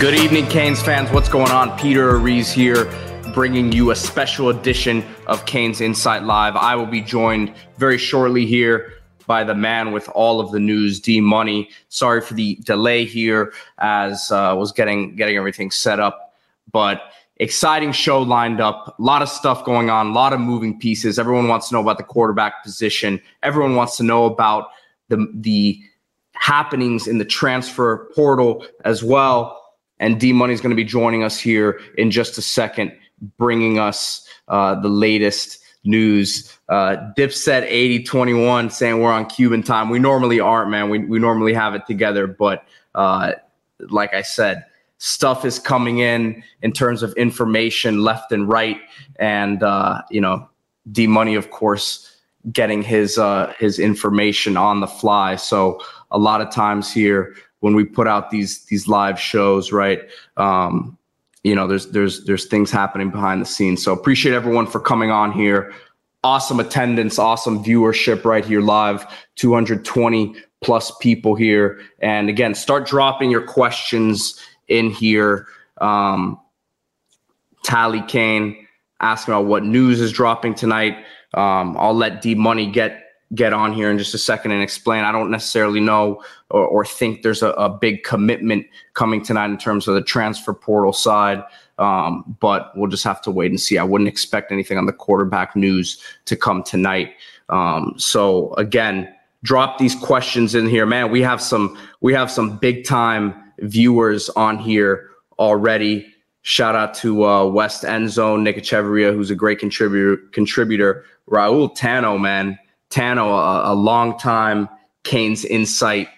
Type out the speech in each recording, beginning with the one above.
Good evening, Canes fans. What's going on? Peter Ariz here, bringing you a special edition of Canes Insight Live. I will be joined very shortly here by the man with all of the news, D Money. Sorry for the delay here, as uh, was getting getting everything set up, but exciting show lined up. A lot of stuff going on, a lot of moving pieces. Everyone wants to know about the quarterback position. Everyone wants to know about the the happenings in the transfer portal as well and D Money is going to be joining us here in just a second, bringing us uh, the latest news. Uh, Dipset 8021 saying we're on Cuban time. We normally aren't, man. We, we normally have it together. But uh, like I said, stuff is coming in in terms of information left and right. And, uh, you know, D Money, of course, getting his uh, his information on the fly. So a lot of times here, when we put out these these live shows, right? Um, you know, there's there's there's things happening behind the scenes. So appreciate everyone for coming on here. Awesome attendance, awesome viewership right here live. 220 plus people here. And again, start dropping your questions in here. Um, Tally Kane asking about what news is dropping tonight. Um, I'll let D Money get get on here in just a second and explain. I don't necessarily know or, or think there's a, a, big commitment coming tonight in terms of the transfer portal side. Um, but we'll just have to wait and see. I wouldn't expect anything on the quarterback news to come tonight. Um, so again, drop these questions in here, man. We have some we have some big time viewers on here already. Shout out to uh, West End Zone, Nick Echeverria, who's a great contributor. Contributor, Raul Tano, man Tano, a, a long time Canes Insight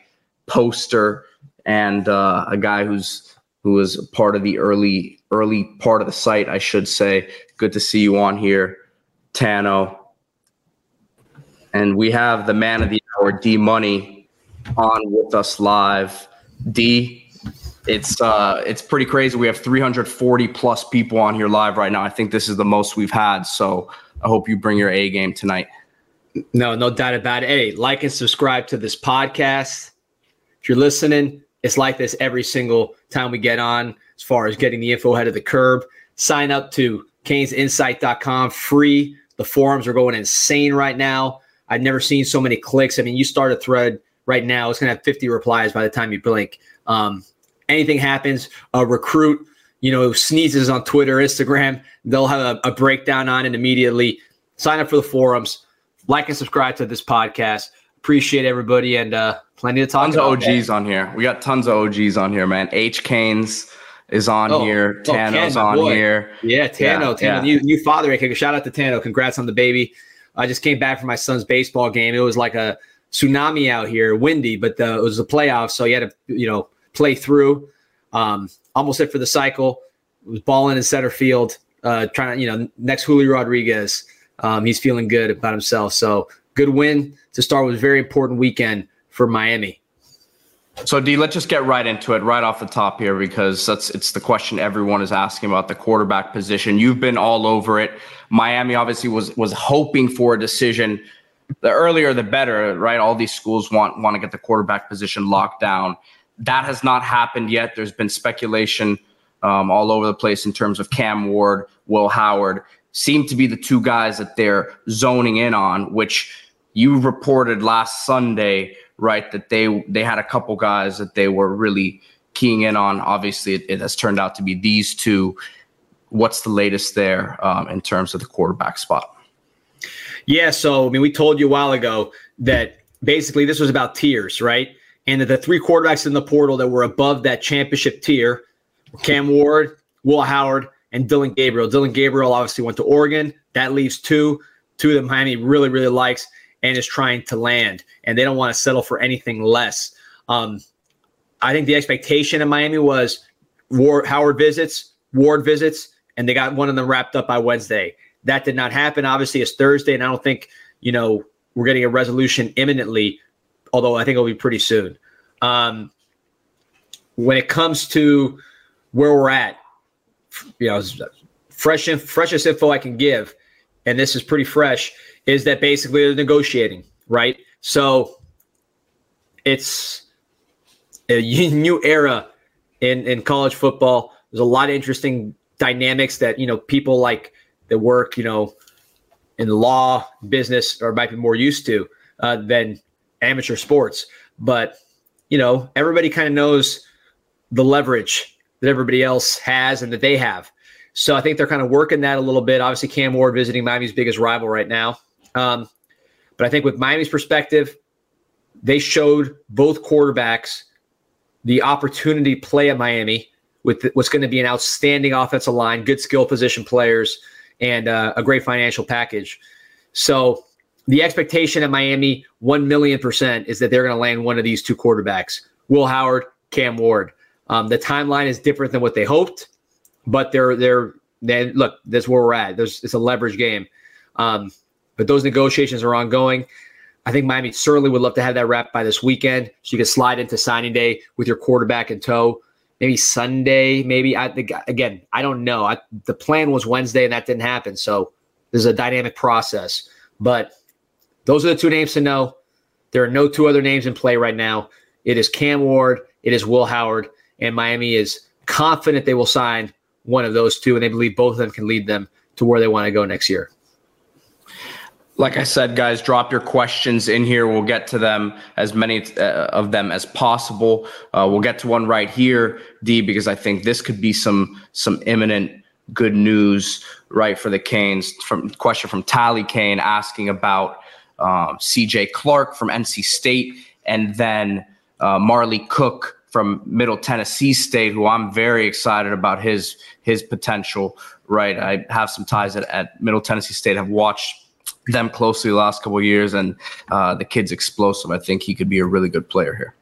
poster and uh, a guy who's who was part of the early early part of the site, I should say. Good to see you on here, Tano. And we have the man of the hour, D Money, on with us live. D, it's uh it's pretty crazy. We have 340 plus people on here live right now. I think this is the most we've had. So I hope you bring your A game tonight. No, no doubt about it. Hey, like and subscribe to this podcast. If you're listening, it's like this every single time we get on as far as getting the info ahead of the curb. Sign up to canesinsight.com free. The forums are going insane right now. I've never seen so many clicks. I mean, you start a thread right now, it's going to have 50 replies by the time you blink. Um, anything happens, a recruit, you know, sneezes on Twitter, Instagram, they'll have a, a breakdown on it immediately. Sign up for the forums like and subscribe to this podcast. Appreciate everybody and uh, plenty of talk. Tons of OGs on here. We got tons of OGs on here, man. H Canes is on oh, here. Tano's oh, on boy. here. Yeah, Tano. Yeah, Tano, yeah. New, new father. Shout out to Tano. Congrats on the baby. I just came back from my son's baseball game. It was like a tsunami out here, windy, but the, it was the playoffs, so you had to you know play through. Um, almost hit for the cycle. Was balling in center field, uh, trying to you know next Julio Rodriguez. Um, he's feeling good about himself. So good win to start with very important weekend for Miami. So D, let's just get right into it, right off the top here, because that's it's the question everyone is asking about the quarterback position. You've been all over it. Miami obviously was was hoping for a decision. The earlier the better, right? All these schools want want to get the quarterback position locked down. That has not happened yet. There's been speculation um, all over the place in terms of Cam Ward, Will Howard seem to be the two guys that they're zoning in on, which you reported last Sunday, right? That they they had a couple guys that they were really keying in on. Obviously, it, it has turned out to be these two. What's the latest there um, in terms of the quarterback spot? Yeah, so I mean, we told you a while ago that basically this was about tiers, right? And that the three quarterbacks in the portal that were above that championship tier, Cam Ward, Will Howard, and Dillon Gabriel. Dillon Gabriel obviously went to Oregon. That leaves two, two that Miami really, really likes and is trying to land. And they don't want to settle for anything less. Um, I think the expectation in Miami was Ward, Howard visits, Ward visits, and they got one of them wrapped up by Wednesday. That did not happen. Obviously, it's Thursday, and I don't think you know we're getting a resolution imminently. Although I think it'll be pretty soon. Um, when it comes to where we're at, you know, fresh freshest info I can give, and this is pretty fresh, is that basically they're negotiating, right? So it's a new era in in college football. There's a lot of interesting dynamics that you know people like that work you know in law business or might be more used to uh, than amateur sports. But you know everybody kind of knows the leverage that everybody else has and that they have. So I think they're kind of working that a little bit. Obviously, Cam Ward visiting Miami's biggest rival right now. Um, but I think with Miami's perspective, they showed both quarterbacks the opportunity to play at Miami with what's going to be an outstanding offensive line, good skill position players, and uh, a great financial package. So the expectation at Miami, 1 million percent, is that they're going to land one of these two quarterbacks Will Howard, Cam Ward. Um, the timeline is different than what they hoped, but they're, they're, then look, that's where we're at. There's, it's a leverage game. Um, but those negotiations are ongoing. I think Miami certainly would love to have that wrapped by this weekend, so you can slide into signing day with your quarterback in tow. Maybe Sunday, maybe. I think again, I don't know. I, the plan was Wednesday, and that didn't happen. So there's a dynamic process. But those are the two names to know. There are no two other names in play right now. It is Cam Ward. It is Will Howard, and Miami is confident they will sign one of those two, and they believe both of them can lead them to where they want to go next year. Like I said, guys, drop your questions in here. We'll get to them, as many uh, of them as possible. Uh, we'll get to one right here, D, because I think this could be some some imminent good news, right, for the Canes. From question from Tally Kane asking about um, C.J. Clark from NC State, and then uh, Marley Cook from Middle Tennessee State, who I'm very excited about his his potential. Right, I have some ties at, at Middle Tennessee State. Have watched them closely the last couple years, and uh, the kid's explosive. I think he could be a really good player here.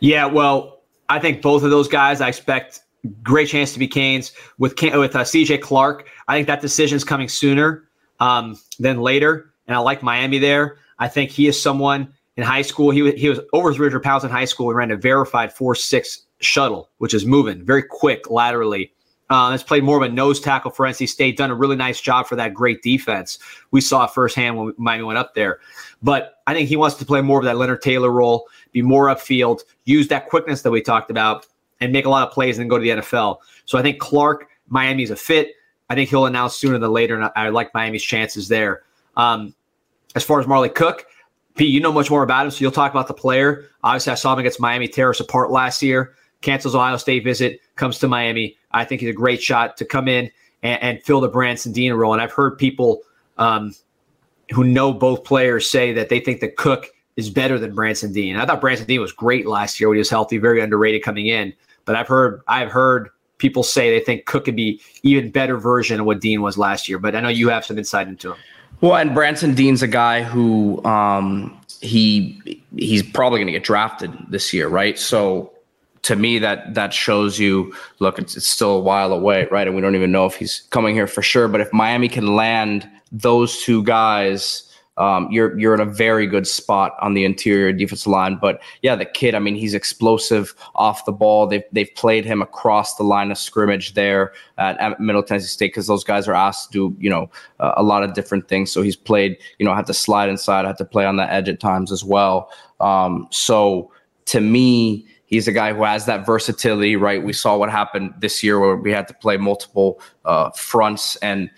Yeah, well, I think both of those guys. I expect great chance to be Canes with with uh, CJ Clark. I think that decision is coming sooner um, than later, and I like Miami there. I think he is someone in high school. He was, he was over 300 pounds in high school and ran a verified four six shuttle, which is moving very quick laterally. Uh, has played more of a nose tackle for NC State, done a really nice job for that great defense. We saw firsthand when Miami went up there. But I think he wants to play more of that Leonard Taylor role, be more upfield, use that quickness that we talked about, and make a lot of plays and go to the NFL. So I think Clark, Miami's a fit. I think he'll announce sooner than later, and I, like Miami's chances there. Um, as far as Marley Cook, Pete, you know much more about him, so you'll talk about the player. Obviously, I saw him against Miami tear us apart last year. Cancels Ohio State visit, comes to Miami. I think he's a great shot to come in and, and fill the Branson Deen role. And I've heard people um, who know both players say that they think that Cook is better than Branson Deen. I thought Branson Deen was great last year when he was healthy, very underrated coming in. But I've heard I've heard people say they think Cook could be even better version of what Deen was last year. But I know you have some insight into him. Well, and Branson Deen's a guy who um, he he's probably going to get drafted this year, right? So to me that that shows you look it's, it's still a while away right and we don't even know if he's coming here for sure but if miami can land those two guys um, you're you're in a very good spot on the interior defensive line. But yeah, the kid, I mean, he's explosive off the ball. They've they've played him across the line of scrimmage there at, at Middle Tennessee State because those guys are asked to do you know uh, a lot of different things. So he's played, you know, had to slide inside, had to play on the edge at times as well. Um, so to me, He's a guy who has that versatility, right? We saw what happened this year where we had to play multiple uh, fronts, and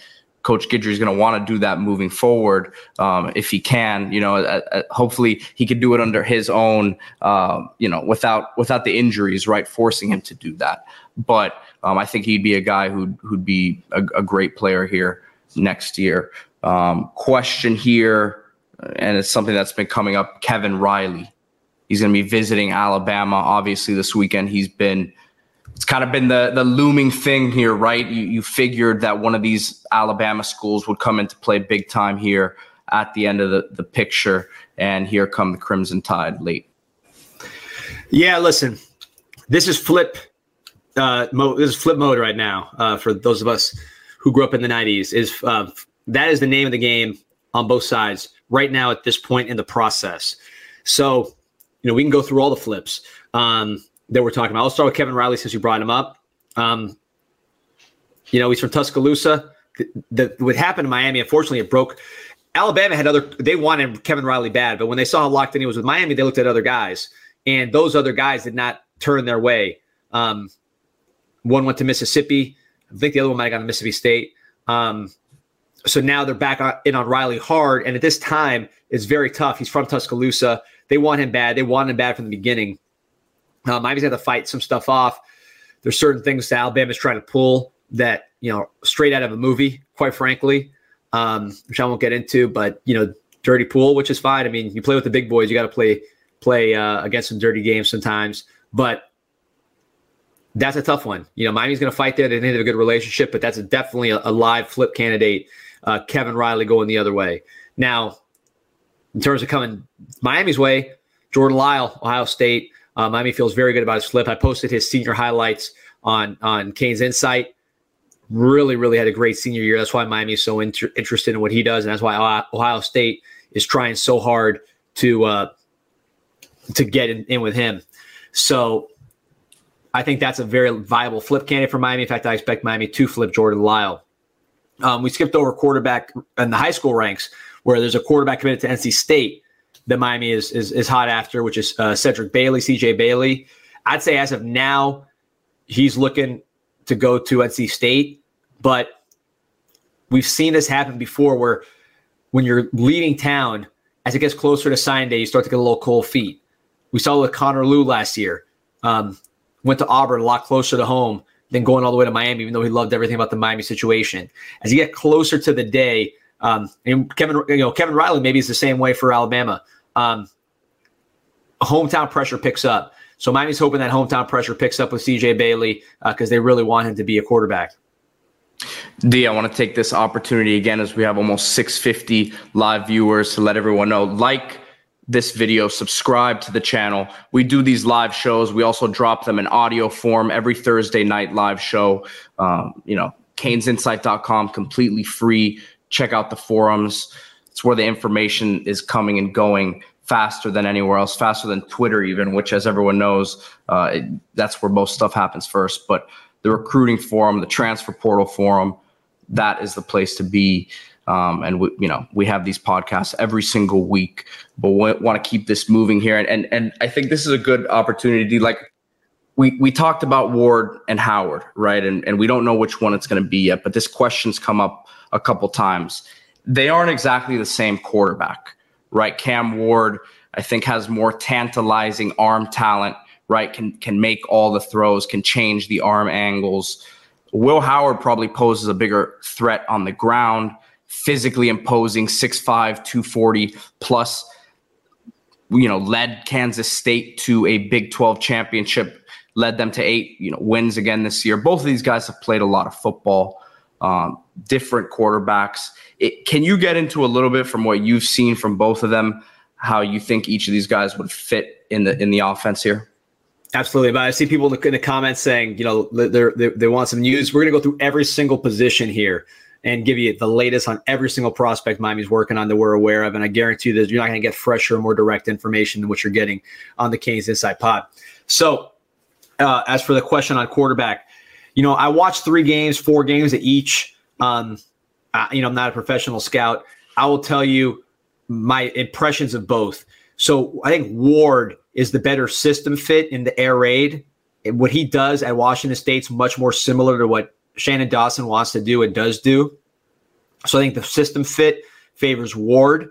Coach Guidry is going to want to do that moving forward um, if he can. You know, uh, uh, hopefully he could do it under his own, uh, you know, without without the injuries, right? Forcing him to do that. But um, I think he'd be a guy who'd who'd be a, a great player here next year. Um, question here, and it's something that's been coming up. Kevin Riley He's going to be visiting Alabama. Obviously, this weekend he's been. It's kind of been the the looming thing here, right? You, you figured that one of these Alabama schools would come into play big time here at the end of the, the picture, and here come the Crimson Tide late. Yeah, listen, this is flip uh, mode. This is flip mode right now uh, for those of us who grew up in the '90s. Is uh, that is the name of the game on both sides right now at this point in the process. So you know, we can go through all the flips um, that we're talking about. I'll start with Kevin Riley since you brought him up. Um, you know, he's from Tuscaloosa. The, the, what happened in Miami, unfortunately, it broke. Alabama had other. They wanted Kevin Riley bad, but when they saw how locked in he was with Miami, they looked at other guys, and those other guys did not turn their way. Um, one went to Mississippi. I think the other one might have gone to Mississippi State. Um, so now they're back in on Riley hard. And at this time, it's very tough. He's from Tuscaloosa. They want him bad. They want him bad from the beginning. Uh, Miami's got to fight some stuff off. There's certain things that Alabama's trying to pull that, you know, straight out of a movie, quite frankly, um, which I won't get into, but, you know, dirty pool, which is fine. I mean, you play with the big boys, you got to play play uh, against some dirty games sometimes. But that's a tough one. You know, Miami's going to fight there. They didn't have a good relationship, but that's a, definitely a, a, live flip candidate. Uh, Kevin Riley going the other way. Now, in terms of coming Miami's way, Jordan Lyle, Ohio State. Uh, Miami feels very good about his flip. I posted his senior highlights on on Canes Insight. Really, really had a great senior year. That's why Miami is so inter- interested in what he does, and that's why Ohio State is trying so hard to uh, to get in, in with him. So I think that's a very viable flip candidate for Miami. In fact, I expect Miami to flip Jordan Lyle. Um, we skipped over quarterback in the high school ranks, where there's a quarterback committed to NC State that Miami is is, is hot after, which is uh, Cedric Bailey, CJ Bailey. I'd say as of now, he's looking to go to NC State, but we've seen this happen before, where when you're leaving town, as it gets closer to sign day, you start to get a little cold feet. We saw with Connor Lew last year. Um, went to Auburn a lot closer to home than going all the way to Miami, even though he loved everything about the Miami situation. As you get closer to the day, um, and Kevin, you know, Kevin Riley maybe is the same way for Alabama. Um, hometown pressure picks up. So Miami's hoping that hometown pressure picks up with CJ Bailey because uh, they really want him to be a quarterback. D, I want to take this opportunity again as we have almost 650 live viewers to let everyone know. Like, this video, subscribe to the channel. We do these live shows. We also drop them in audio form every Thursday night live show. Um, you know, canesinsight.com, completely free. Check out the forums. It's where the information is coming and going faster than anywhere else, faster than Twitter, even, which, as everyone knows, uh, it, that's where most stuff happens first. But the recruiting forum, the transfer portal forum, that is the place to be. Um, and we, you know, we have these podcasts every single week, but we want to keep this moving here. And, and, and I think this is a good opportunity. Like we, we talked about Ward and Howard, right? And, and we don't know which one it's going to be yet, but this question's come up a couple times. They aren't exactly the same quarterback, right? Cam Ward, I think, has more tantalizing arm talent, right? Can, can make all the throws, can change the arm angles. Will Howard probably poses a bigger threat on the ground physically imposing 6'5, 240 plus, you know, led Kansas State to a Big 12 championship, led them to eight, you know, wins again this year. Both of these guys have played a lot of football, um, different quarterbacks. It, can you get into a little bit from what you've seen from both of them, how you think each of these guys would fit in the in the offense here? Absolutely, but I see people in the comments saying, you know, they they want some news. We're going to go through every single position here and give you the latest on every single prospect Miami's working on that we're aware of. And I guarantee you that you're not going to get fresher, more direct information than what you're getting on the Canes Insight Pod. So, uh, as for the question on quarterback, you know, I watched three games, four games at each. Um, uh, you know, I'm not a professional scout. I will tell you my impressions of both. So I think Ward is the better system fit in the air raid. And what he does at Washington State's much more similar to what Shannon Dawson wants to do and does do. So I think the system fit favors Ward.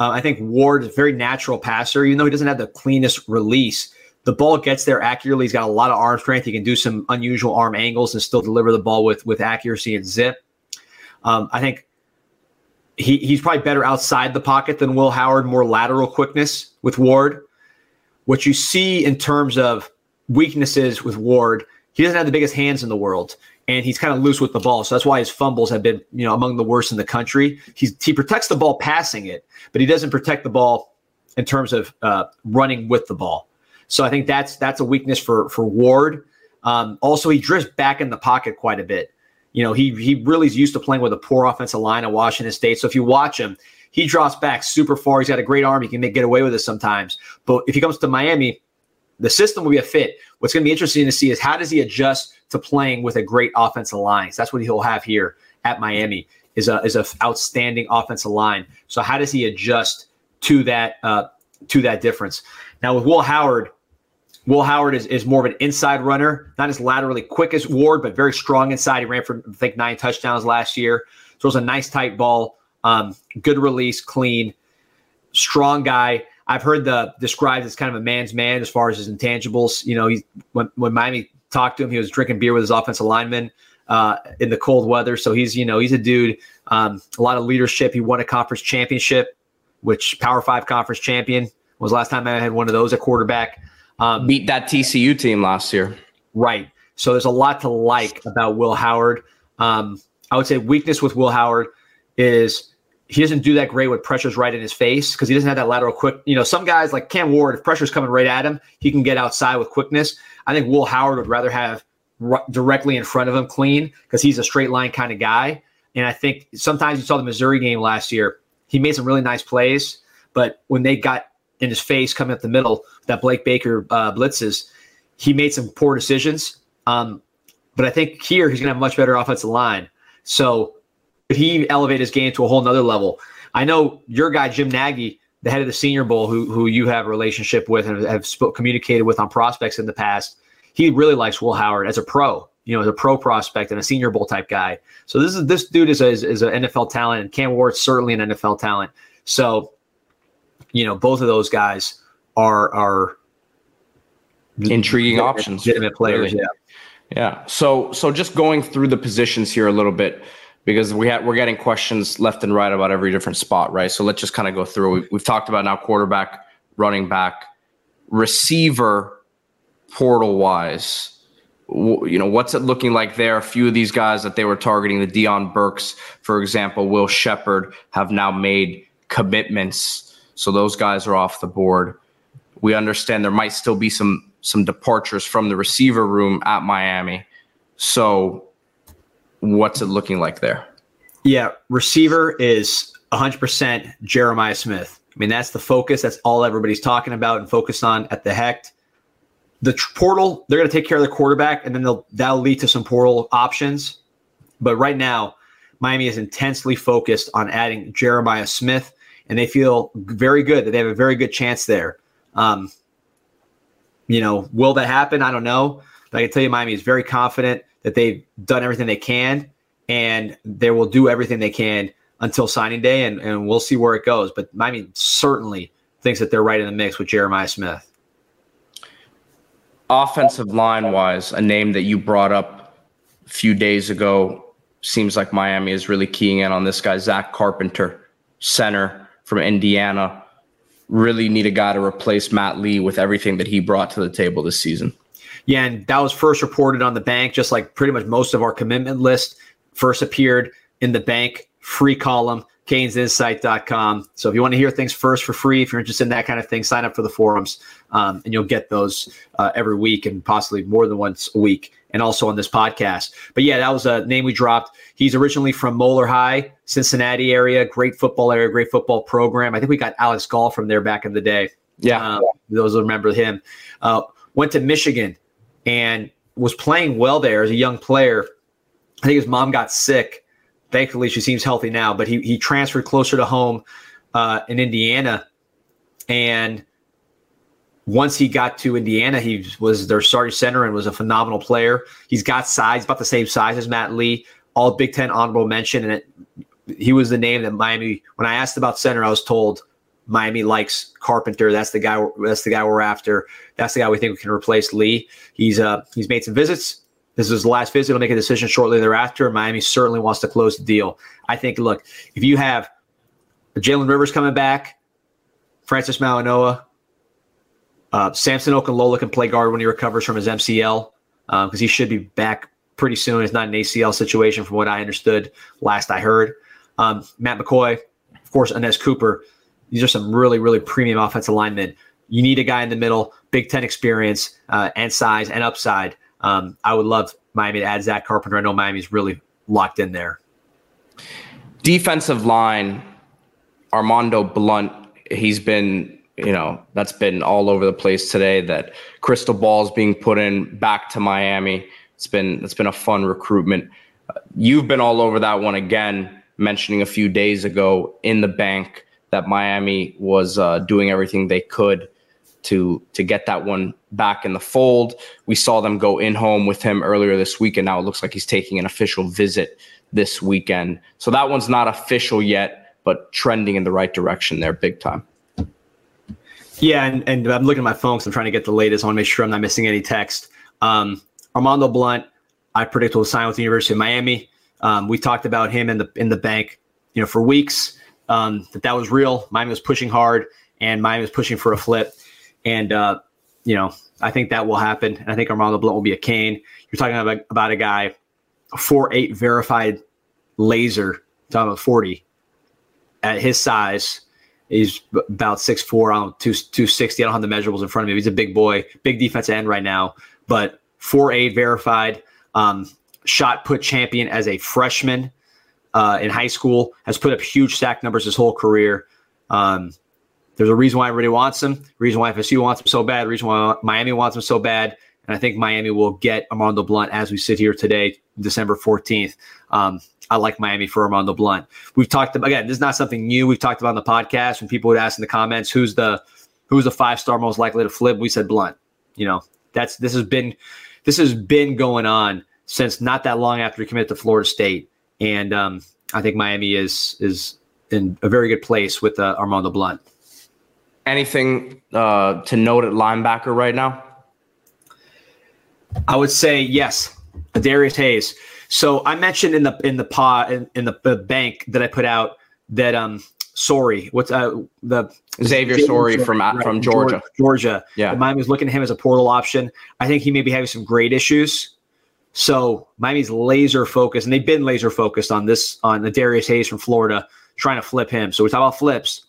Uh, I think Ward is a very natural passer, even though he doesn't have the cleanest release. The ball gets there accurately. He's got a lot of arm strength. He can do some unusual arm angles and still deliver the ball with with accuracy and zip. Um, I think he, he's probably better outside the pocket than Will Howard, more lateral quickness with Ward. What you see in terms of weaknesses with Ward, he doesn't have the biggest hands in the world and he's kind of loose with the ball. So that's why his fumbles have been, you know, among the worst in the country. He's, he protects the ball passing it, but he doesn't protect the ball in terms of uh, running with the ball. So I think that's that's a weakness for for Ward. Um, also, he drifts back in the pocket quite a bit. You know, he he really is used to playing with a poor offensive line at Washington State. So if you watch him, he drops back super far. He's got a great arm. He can make, get away with it sometimes. But if he comes to Miami, the system will be a fit. What's going to be interesting to see is how does he adjust to playing with a great offensive line. So that's what he'll have here at Miami is a is a outstanding offensive line. So how does he adjust to that uh, to that difference? Now with Will Howard, Will Howard is, is more of an inside runner, not as laterally quick as Ward, but very strong inside. He ran for, I think, nine touchdowns last year. So it was a nice tight ball, um, good release, clean, strong guy. I've heard the described as kind of a man's man as far as his intangibles. You know, he, when, when Miami talked to him, he was drinking beer with his offensive lineman uh, in the cold weather. So he's, you know, he's a dude, um, a lot of leadership. He won a conference championship, which Power Five conference champion was last time I had one of those at quarterback. Um, Beat that TCU team last year. Right. So there's a lot to like about Will Howard. Um, I would say weakness with Will Howard is he doesn't do that great with pressure's right in his face because he doesn't have that lateral quick. You know, some guys like Cam Ward, if pressure's coming right at him, he can get outside with quickness. I think Will Howard would rather have r- directly in front of him clean because he's a straight line kind of guy. And I think sometimes you saw the Missouri game last year, he made some really nice plays, but when they got in his face coming up the middle, that Blake Baker uh, blitzes, he made some poor decisions. Um, but I think here he's going to have a much better offensive line. So could he elevate his game to a whole nother level? I know your guy, Jim Nagy, the head of the Senior Bowl, who, who you have a relationship with and have communicated with on prospects in the past, he really likes Will Howard as a pro, you know, as a pro prospect and a Senior Bowl type guy. So this is this dude is a, is, is an NFL talent, and Cam Ward's certainly an NFL talent. So, you know, both of those guys are are intriguing options, legitimate players. Really. Yeah, yeah. So so just going through the positions here a little bit because we had we're getting questions left and right about every different spot, right? So let's just kind of go through. We've, we've talked about now quarterback, running back, receiver, portal wise. You know, what's it looking like there? A few of these guys that they were targeting, the Deion Burks, for example, Will Sheppard, have now made commitments. So those guys are off the board. We understand there might still be some some departures from the receiver room at Miami. So what's it looking like there? Yeah, receiver is 100% Jeremiah Smith. I mean, that's the focus. That's all everybody's talking about and focused on at the Hecht. The tr- portal, they're going to take care of the quarterback, and then they'll that'll lead to some portal options. But right now, Miami is intensely focused on adding Jeremiah Smith, and they feel very good that they have a very good chance there. Um, you know, will that happen? I don't know. But I can tell you, Miami is very confident that they've done everything they can and they will do everything they can until signing day, and, and we'll see where it goes. But Miami certainly thinks that they're right in the mix with Jeremiah Smith. Offensive line wise, a name that you brought up a few days ago seems like Miami is really keying in on this guy, Zach Carpenter, center from Indiana. Really need a guy to replace Matt Lee with everything that he brought to the table this season. Yeah, and that was first reported on the bank, just like pretty much most of our commitment list first appeared in the bank free column, canesinsight.com. So if you want to hear things first for free, if you're interested in that kind of thing, sign up for the forums um, and you'll get those uh, every week and possibly more than once a week and also on this podcast. But yeah, that was a name we dropped. He's originally from Moeller High, Cincinnati area, great football area, great football program. I think we got Alex Gall from there back in the day. Yeah. Um, those remember him. Uh, went to Michigan, and was playing well there as a young player. I think his mom got sick. Thankfully, she seems healthy now. But he he transferred closer to home uh, in Indiana, and once he got to Indiana, he was their starting center and was a phenomenal player. He's got size, about the same size as Matt Lee. All Big Ten honorable mention, and it, he was the name that Miami. When I asked about center, I was told Miami likes Carpenter. That's the guy. That's the guy we're after. That's the guy we think we can replace Lee. He's uh he's made some visits. This is his last visit. He'll make a decision shortly thereafter. Miami certainly wants to close the deal. I think. Look, if you have Jalen Rivers coming back, Francis Mauigoa, uh, Samson Okunlola can play guard when he recovers from his MCL because um, he should be back pretty soon. It's not an ACL situation, from what I understood last I heard. Um, Matt McCoy, of course, Anez Cooper these are some really, really premium offensive linemen. You need a guy in the middle, Big Ten experience uh, and size and upside. Um, I would love Miami to add Zach Carpenter. I know Miami's really locked in there. Defensive line, Armondo Blount. He's been, you know, that's been all over the place today. That crystal balls being put in back to Miami. It's been it's been a fun recruitment. Uh, you've been all over that one again, mentioning a few days ago in the bank that Miami was uh, doing everything they could to to get that one back in the fold. We saw them go in home with him earlier this week, and now it looks like he's taking an official visit this weekend. So that one's not official yet, but trending in the right direction there, big time. Yeah, and, and I'm looking at my phone because I'm trying to get the latest. I want to make sure I'm not missing any text. Um, Armondo Blount, I predict will sign with the University of Miami. Um, we talked about him in the in the bank, you know, for weeks. Um, that that was real. Miami was pushing hard, and Miami was pushing for a flip. And uh, you know, I think that will happen. And I think Armondo Blount will be a Cane. You're talking about about a guy, four eight verified laser, talking about forty at his size. He's about 6'4, I don't know, 260. I don't have the measurables in front of me. He's a big boy, big defensive end right now, but 4'8 verified. Um, shot put champion as a freshman uh, in high school, has put up huge sack numbers his whole career. Um, there's a reason why everybody wants him, reason why FSU wants him so bad, reason why Miami wants him so bad. And I think Miami will get Armondo Blount as we sit here today, December 14th. Um, I like Miami for Armondo Blount. We've talked about, again, this is not something new. We've talked about on the podcast when people would ask in the comments who's the who's the five star most likely to flip. We said Blount. You know, that's this has been this has been going on since not that long after he committed to Florida State, and um, I think Miami is is in a very good place with uh, Armondo Blount. Anything uh, to note at linebacker right now? I would say yes, Darius Hayes. So I mentioned in the in the pod in, in the, the, bank that I put out that um sorry what's uh the Xavier Sorey from right, from Georgia Georgia yeah Miami was looking at him as a portal option. I think he may be having some great issues. So Miami's laser focused, and they've been laser focused on this on the Darius Hayes from Florida, trying to flip him. So we talk about flips.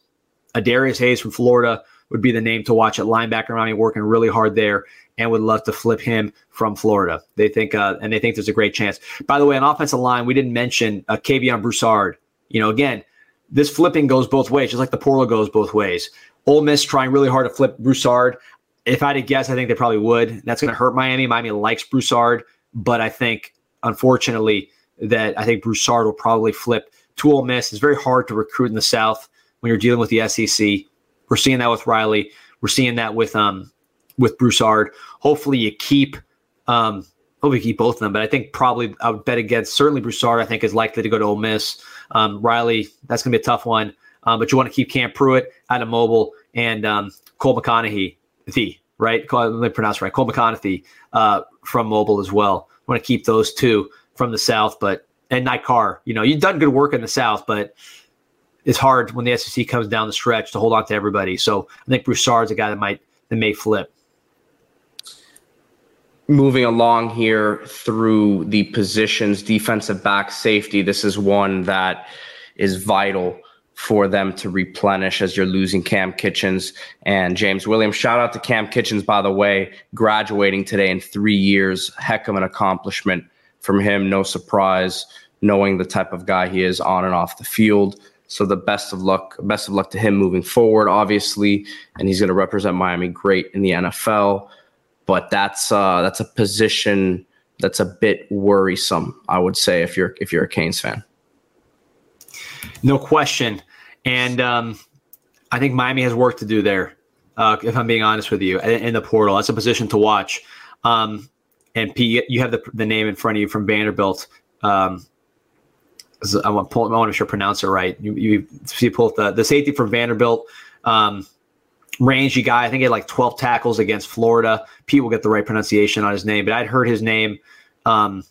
A Darius Hayes from Florida would be the name to watch at linebacker. Miami working really hard there and would love to flip him from Florida. They think, uh, and they think there's a great chance. By the way, on offensive line, we didn't mention uh, Kavion Broussard. You know, again, this flipping goes both ways, just like the portal goes both ways. Ole Miss trying really hard to flip Broussard. If I had to guess, I think they probably would. That's going to hurt Miami. Miami likes Broussard, but I think, unfortunately, that I think Broussard will probably flip to Ole Miss. It's very hard to recruit in the South when you're dealing with the SEC. We're seeing that with Riley. We're seeing that with um, with Broussard. Hopefully, you keep. Um, hopefully, you keep both of them. But I think probably I would bet against certainly Broussard. I think is likely to go to Ole Miss. Um, Riley, that's going to be a tough one. Um, but you want to keep Cam Pruitt out of Mobile and um, Cole McConaughey, the right? Cole, let me pronounce right. Cole McConaughey uh, from Mobile as well. I want to keep those two from the South, but and Carr. You know, you've done good work in the South, but it's hard when the SEC comes down the stretch to hold on to everybody. So I think Broussard's a guy that might that may flip moving along here through the positions, defensive back, safety, this is one that is vital for them to replenish as you're losing Cam Kitchens and James Williams. Shout out to Cam Kitchens, by the way, graduating today in three years. Heck of an accomplishment from him. No surprise, knowing the type of guy he is on and off the field. So the best of luck, best of luck to him moving forward, obviously, and he's going to represent Miami great in the NFL but that's uh, that's a position that's a bit worrisome. I would say if you're if you're a Canes fan. No question, and um, I think Miami has work to do there. Uh, if I'm being honest with you, in, the portal, that's a position to watch. Um, and P, you have the the name in front of you from Vanderbilt. Um, I want, pull, I want to make sure pronounce it right. You, you see, pull the the safety from Vanderbilt. Um, rangy guy. I think he had like 12 tackles against Florida. Pete will get the right pronunciation on his name, but I'd heard his name, um,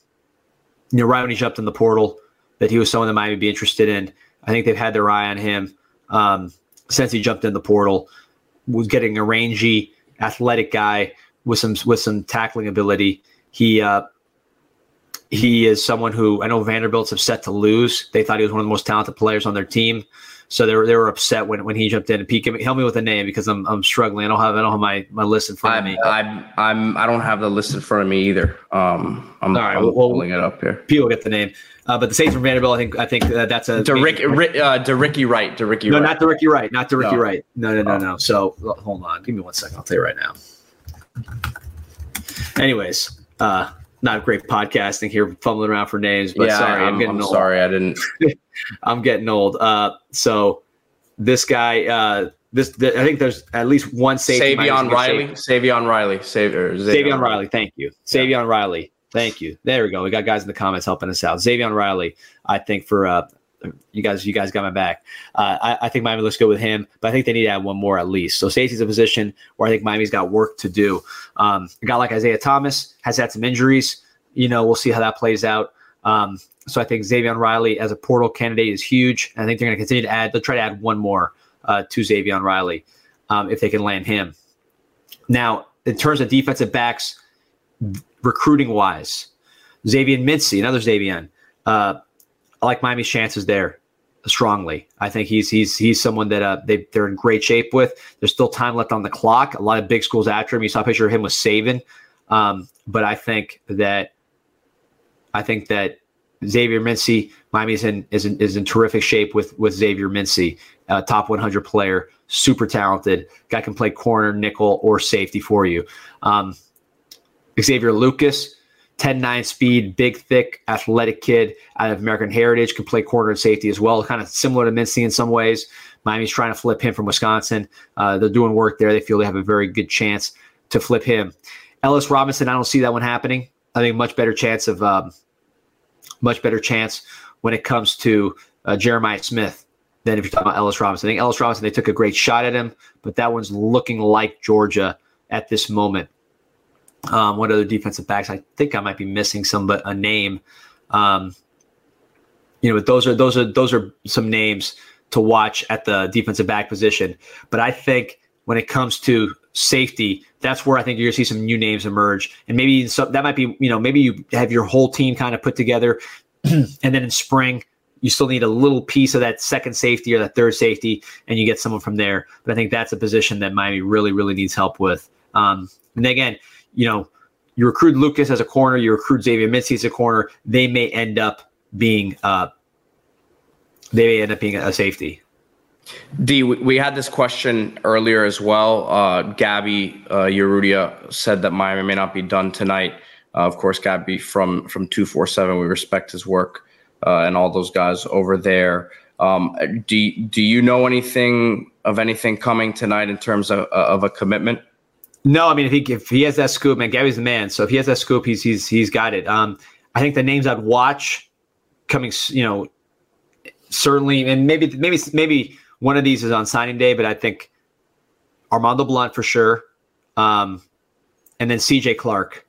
you know, right when he jumped in the portal, that he was someone that Miami be interested in. I think they've had their eye on him um, since he jumped in the portal. Was getting a rangy, athletic guy with some with some tackling ability. He uh, he is someone who I know Vanderbilt's upset to lose. They thought he was one of the most talented players on their team. So they were they were upset when, when he jumped in. And Pete, me, help me with a name because I'm I'm struggling. I don't have I don't have my, my list in front I'm, of me. I'm I'm I don't have the list in front of me either. Um, I'm, All right, I'm well, pulling it up here. Pete will get the name. Uh, but the safety from Vanderbilt, I think I think that that's a to Rick, uh, DeRicky Wright, DeRicky no, Wright. not DeRicky Wright, not DeRicky no. Wright. No, no, no, no. So hold on, give me one second. I'll tell you right now. Anyways, uh, not great podcasting here, fumbling around for names. But yeah, sorry, I'm, I'm getting I'm old. Sorry, I didn't. I'm getting old. Uh, so this guy, uh, this, the, I think there's at least one safety. Savion Riley. Savion Riley. Sav- Savion Riley. Thank you. Savion yeah. Riley. Thank you. There we go. We got guys in the comments helping us out. Savion Riley, I think for uh, you guys, you guys got my back. Uh, I, I, think Miami looks good with him, but I think they need to add one more at least. So safety's a position where I think Miami's got work to do. Um, a guy like Isaiah Thomas has had some injuries. You know, we'll see how that plays out. Um, so I think Xavier Riley as a portal candidate is huge. I think they're going to continue to add. They'll try to add one more uh, to Xavier Riley um, if they can land him. Now, in terms of defensive backs, recruiting wise, Xavier Mincy, another Xavier. Uh, I like Miami's chances there strongly. I think he's he's he's someone that uh, they they're in great shape with. There's still time left on the clock. A lot of big schools after him. You saw a picture of him with Saban, um, but I think that I think that Xavier Mincy, Miami's in is in, is in terrific shape with with Xavier Mincy, uh, top 100 player, super talented guy can play corner, nickel, or safety for you. Um, Xavier Lucas, 10-9 speed, big, thick, athletic kid out of American Heritage, can play corner and safety as well. Kind of similar to Mincy in some ways. Miami's trying to flip him from Wisconsin. Uh, they're doing work there. They feel they have a very good chance to flip him. Ellis Robinson, I don't see that one happening. I think much better chance of um, much better chance when it comes to uh, Jeremiah Smith than if you're talking about Ellis Robinson. I think Ellis Robinson, they took a great shot at him, but that one's looking like Georgia at this moment. Um, what other defensive backs? I think I might be missing some, but a name. Um, you know, but those are those are those are some names to watch at the defensive back position. But I think when it comes to safety, that's where I think you're gonna see some new names emerge, and maybe some, that might be you know maybe you have your whole team kind of put together, and then in spring you still need a little piece of that second safety or that third safety, and you get someone from there. But I think that's a position that Miami really really needs help with. Um, and again, you know, you recruit Lucas as a corner, you recruit Xavier Mincy as a corner, they may end up being uh, they may end up being a safety. D, we had this question earlier as well. Uh, Gabby uh, Urrutia said that Miami may not be done tonight. Uh, of course, Gabby from from two four seven. We respect his work uh, and all those guys over there. Um, do do you know anything of anything coming tonight in terms of of a commitment? No, I mean if he if he has that scoop, man, Gabby's the man. So if he has that scoop, he's he's he's got it. Um, I think the names I'd watch coming, you know, certainly, and maybe maybe maybe one of these is on signing day, but I think Armondo Blount for sure, um, and then C.J. Clark.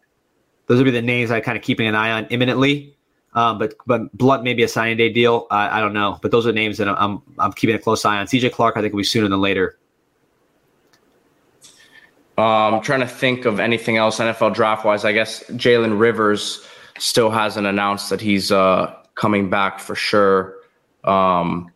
Those would be the names I kind of keeping an eye on imminently. Um, but but Blount maybe a signing day deal. I, don't know, but those are names that I'm I'm keeping a close eye on. C.J. Clark, I think will be sooner than later. I'm um, trying to think of anything else NFL draft wise. I guess Jalen Rivers still hasn't announced that he's uh, coming back for sure. Um,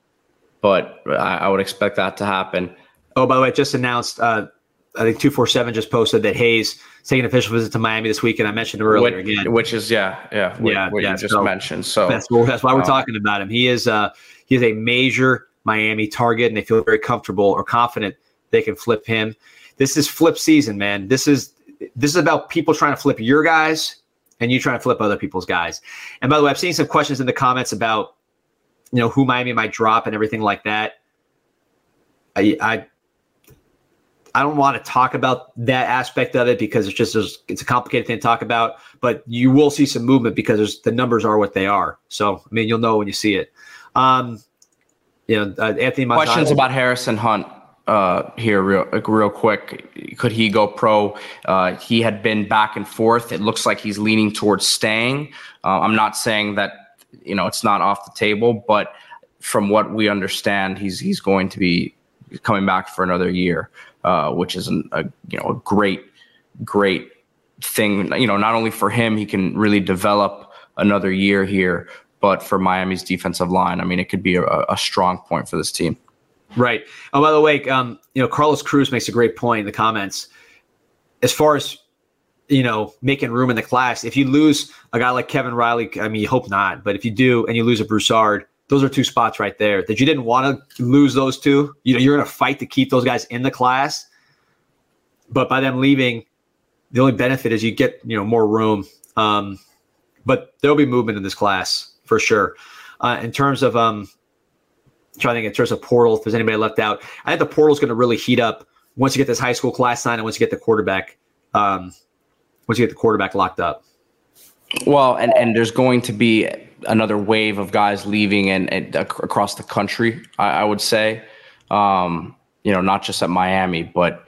but I, I, would expect that to happen. Oh, by the way, I just announced. Uh, I think two four seven just posted that Hayes taking an official visit to Miami this week, and I mentioned earlier which, again, which is yeah, yeah, what, yeah, what yeah, you just so mentioned. So that's that's why we're um, talking about him. He is uh, he is a major Miami target, and they feel very comfortable or confident they can flip him. This is flip season, man. This is this is about people trying to flip your guys and you trying to flip other people's guys. And by the way, I've seen some questions in the comments about you know who Miami might drop and everything like that. I I, I don't want to talk about that aspect of it because it's just it's a complicated thing to talk about. But you will see some movement because the numbers are what they are. So I mean, you'll know when you see it. Um, you know, uh, Anthony. Questions about Harrison Hunt uh, here real real quick. Could he go pro? Uh, he had been back and forth. It looks like he's leaning towards staying. Uh, I'm not saying that you know it's not off the table, but from what we understand, he's he's going to be coming back for another year, uh, which is an, a you know a great great thing. You know, not only for him, he can really develop another year here, but for Miami's defensive line, I mean, it could be a, a strong point for this team. Right. Oh, by the way, um, you know, Carlos Cruz makes a great point in the comments. As far as you know, making room in the class, if you lose a guy like Kevin Riley, I mean, you hope not, but if you do and you lose a Broussard, those are two spots right there that you didn't want to lose those two. You know, you're going to fight to keep those guys in the class, but by them leaving, the only benefit is you get you know more room. Um, but there'll be movement in this class for sure. Uh, in terms of um, trying to think in terms of portal, if there's anybody left out. I think the portal is going to really heat up once you get this high school class signed and once you get the quarterback, um, once you get the quarterback locked up. Well, and, and there's going to be another wave of guys leaving and, and across the country, I, I would say. Um, you know, not just at Miami, but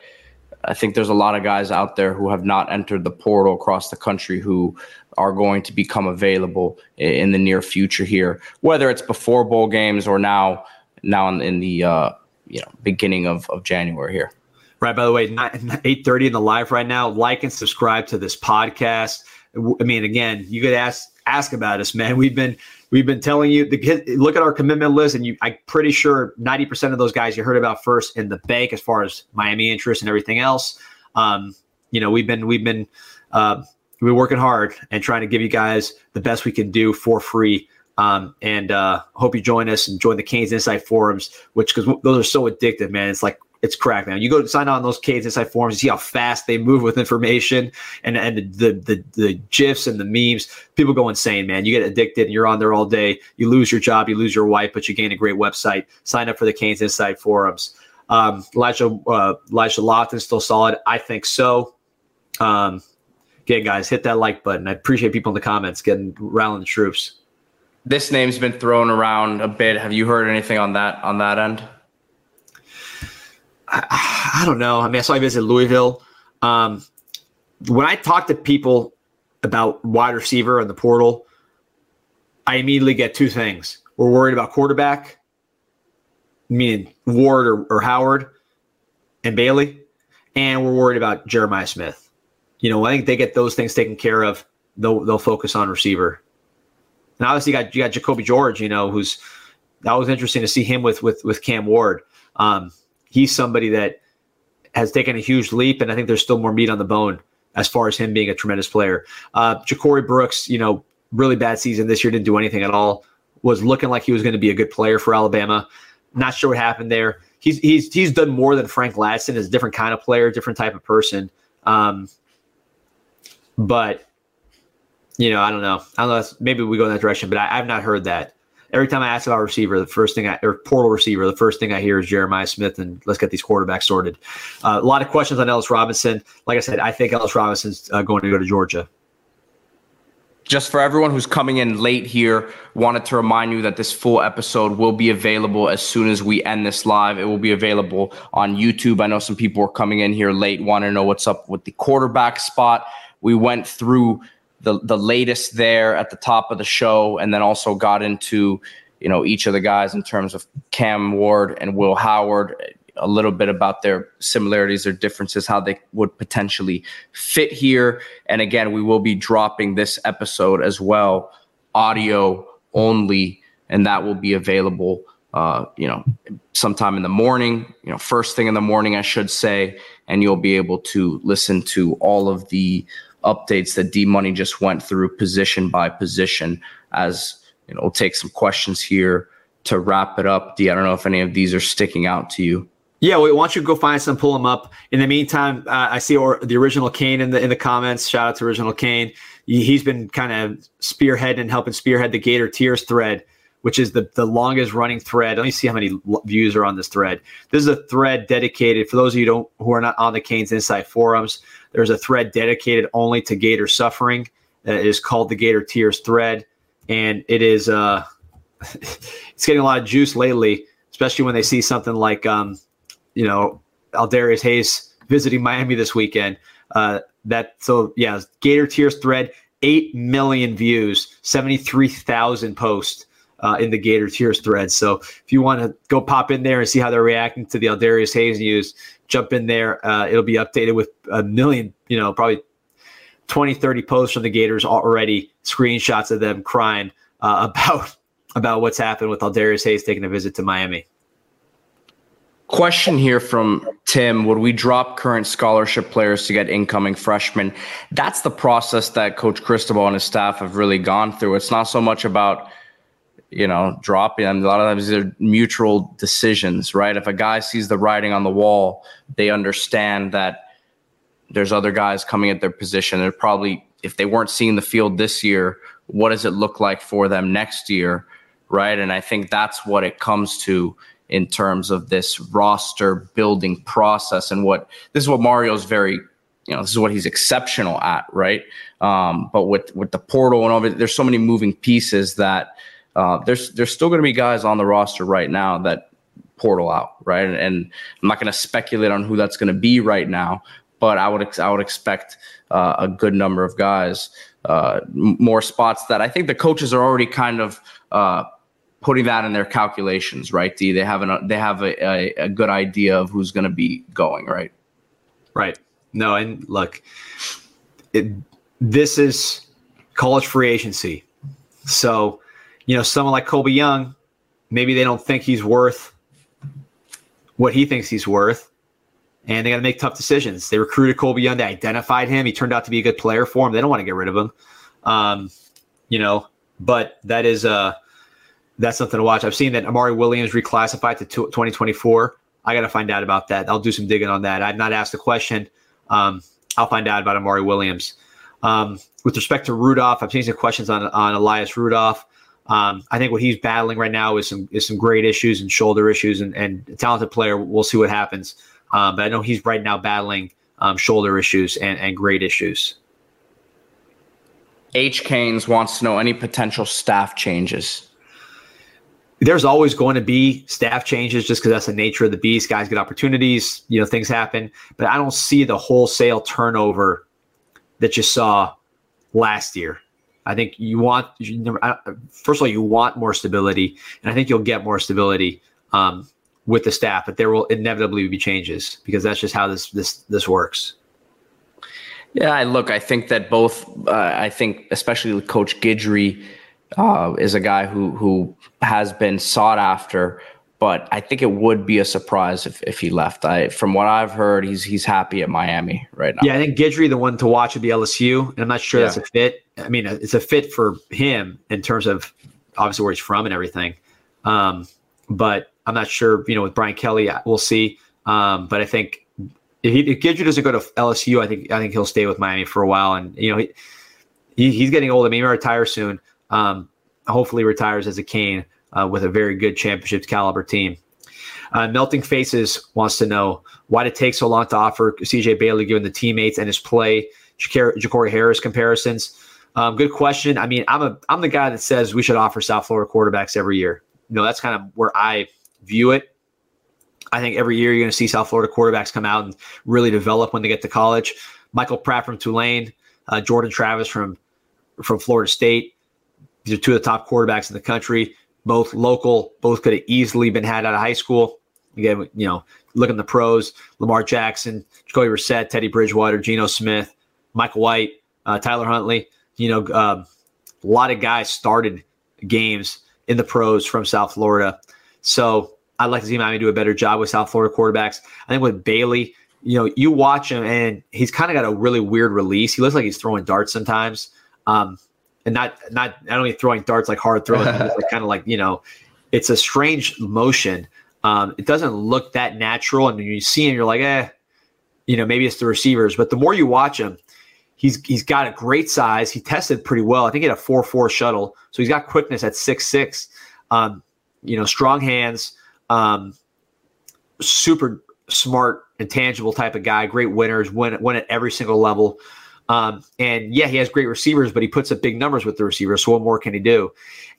I think there's a lot of guys out there who have not entered the portal across the country who are going to become available in the near future here, whether it's before bowl games or now now in, in the uh, you know beginning of, of January here. Right. By the way, eight thirty in the live right now. Like and subscribe to this podcast. I mean, again, you could ask ask about us, man. We've been we've been telling you the look at our commitment list, and you I'm pretty sure 90% of those guys you heard about first in the bank as far as Miami interest and everything else. Um, you know, we've been we've been uh, we've been working hard and trying to give you guys the best we can do for free. Um, and uh, hope you join us and join the Canes Insight forums, which because those are so addictive, man. It's like it's crack, man. You go sign on those Canes Insight forums, you see how fast they move with information and and the, the the gifs and the memes. People go insane, man. You get addicted and you're on there all day. You lose your job, you lose your wife, but you gain a great website. Sign up for the Canes Insight forums. Um, Elijah uh, Elijah Lofton still solid. I think so. Um, again, guys, hit that like button. I appreciate people in the comments getting rallying the troops. This name's been thrown around a bit. Have you heard anything on that on that end? I, I don't know. I mean, I saw you visit Louisville. Um, when I talk to people about wide receiver and the portal, I immediately get two things. We're worried about quarterback, meaning Ward or, or Howard and Bailey, and we're worried about Jeremiah Smith. You know, I think they get those things taken care of. They'll they'll focus on receiver. And obviously, you got you got Jacolby George. You know, who's that was interesting to see him with with with Cam Ward. Um, he's somebody that has taken a huge leap, and I think there's still more meat on the bone as far as him being a tremendous player. Uh, Ja'Corey Brooks, you know, really bad season this year, didn't do anything at all. Was looking like he was going to be a good player for Alabama. Not sure what happened there. He's he's he's done more than Frank Ladson. Is a different kind of player, different type of person. Um, but you know, I don't know. I don't know. Maybe we go in that direction, but I, I've not heard that every time I ask about receiver, the first thing I or portal receiver, the first thing I hear is Jeremiah Smith, and let's get these quarterbacks sorted. Uh, a lot of questions on Ellis Robinson. Like I said, I think Ellis Robinson's uh, going to go to Georgia. Just for everyone who's coming in late here, wanted to remind you that this full episode will be available as soon as we end this live. It will be available on YouTube. I know some people are coming in here late, want to know what's up with the quarterback spot. We went through the the latest there at the top of the show, and then also got into you know each of the guys in terms of Cam Ward and Will Howard, a little bit about their similarities, their differences, how they would potentially fit here. And again, we will be dropping this episode as well, audio only, and that will be available. Uh, you know, sometime in the morning, you know, first thing in the morning, I should say, and you'll be able to listen to all of the updates that D Money just went through position by position. As you know, we'll take some questions here to wrap it up. D, I don't know if any of these are sticking out to you. Yeah, why don't you go find some, pull them up. In the meantime, uh, I see or, the original Kane in the in the comments. Shout out to original Kane. He's been kind of spearheading and helping spearhead the Gator Tears thread, which is the the longest running thread. Let me see how many views are on this thread. This is a thread dedicated for those of you don't who are not on the Canes Insight forums. There's a thread dedicated only to Gator suffering. It is called the Gator Tears thread, and it is uh, it's getting a lot of juice lately, especially when they see something like um, you know Aldarius Hayes visiting Miami this weekend. Uh, that so yeah, Gator Tears thread, eight million views, seventy three thousand posts. Uh, in the Gator Tears thread. So if you want to go pop in there and see how they're reacting to the Aldarius Hayes news, jump in there. Uh, it'll be updated with a million, you know, probably 20, 30 posts from the Gators already, screenshots of them crying uh, about about what's happened with Aldarius Hayes taking a visit to Miami. Question here from Tim Would we drop current scholarship players to get incoming freshmen? That's the process that Coach Cristobal and his staff have really gone through. It's not so much about you know, dropping them. A lot of times they're mutual decisions, right? If a guy sees the writing on the wall, they understand that there's other guys coming at their position. They're probably, if they weren't seeing the field this year, what does it look like for them next year, right? And I think that's what it comes to in terms of this roster building process and what this is what Mario's very you know this is what he's exceptional at right um, but with with the portal and all of it there's so many moving pieces that uh, there's there's still going to be guys on the roster right now that portal out right and, and I'm not going to speculate on who that's going to be right now but I would ex- I would expect uh, a good number of guys uh, more spots that I think the coaches are already kind of uh, putting that in their calculations, right? D, they have an they have a, a, a good idea of who's going to be going, right? Right. No, and look, it, this is college free agency, so you know someone like Colbie Young, maybe they don't think he's worth what he thinks he's worth. And they got to make tough decisions. They recruited Colbie Young. They identified him. He turned out to be a good player for him. They don't want to get rid of him. Um, you know, but that is uh that's something to watch. I've seen that Amari Williams reclassified to 2024. I got to find out about that. I'll do some digging on that. I've not asked the question. Um, I'll find out about Amari Williams. Um, with respect to Rudolph, I've seen some questions on on Elias Rudolph. Um, I think what he's battling right now is some is some great issues and shoulder issues and, and a talented player. We'll see what happens. Um, but I know he's right now battling um, shoulder issues and, and great issues. H. Canes wants to know any potential staff changes there's always going to be staff changes just because that's the nature of the beast. Guys get opportunities, you know, things happen. But I don't see the wholesale turnover that you saw last year. I think you want, first of all, you want more stability, and I think you'll get more stability um, with the staff. But there will inevitably be changes because that's just how this this this works. Yeah, I look. I think that both. Uh, I think especially Coach Guidry uh, is a guy who who has been sought after, but I think it would be a surprise if, if he left. I from what I've heard, he's he's happy at Miami right now. Yeah, I think Guidry, the one to watch would be LSU, and I'm not sure yeah. that's a fit. I mean, it's a fit for him in terms of obviously where he's from and everything. Um, but I'm not sure. You know, with Brian Kelly, we'll see. Um, but I think if, he, if Guidry doesn't go to LSU, I think I think he'll stay with Miami for a while. And you know, he, he he's getting old. I mean, he retire soon. Um, hopefully retires as a Cane uh, with a very good championship caliber team. Uh, Melting Faces wants to know why did it take so long to offer CJ Bailey given the teammates and his play, Jacory Harris comparisons. Um, good question. I mean, I'm a I'm the guy that says we should offer South Florida quarterbacks every year. You know, that's kind of where I view it. I think every year you're going to see South Florida quarterbacks come out and really develop when they get to college. Michael Pratt from Tulane, uh, Jordan Travis from from Florida State. These are two of the top quarterbacks in the country, both local, both could have easily been had out of high school. Again, you know, look at the pros: Lamar Jackson, Jacoby Brissett, Teddy Bridgewater, Geno Smith, Michael White, uh, Tyler Huntley. You know, uh, a lot of guys started games in the pros from South Florida. So I'd like to see Miami do a better job with South Florida quarterbacks. I think with Bailey, you know, you watch him and he's kind of got a really weird release. He looks like he's throwing darts sometimes. Um, and not not not only throwing darts like hard throws, like kind of like you know, it's a strange motion. Um, it doesn't look that natural, and when you see him, you're like, eh, you know, maybe it's the receivers. But the more you watch him, he's he's got a great size. He tested pretty well. I think he had a four four shuttle, so he's got quickness at six six. Um, you know, strong hands, um, super smart, intangible type of guy. Great winners, win win at every single level. Um, and yeah, he has great receivers, but he puts up big numbers with the receivers. So what more can he do?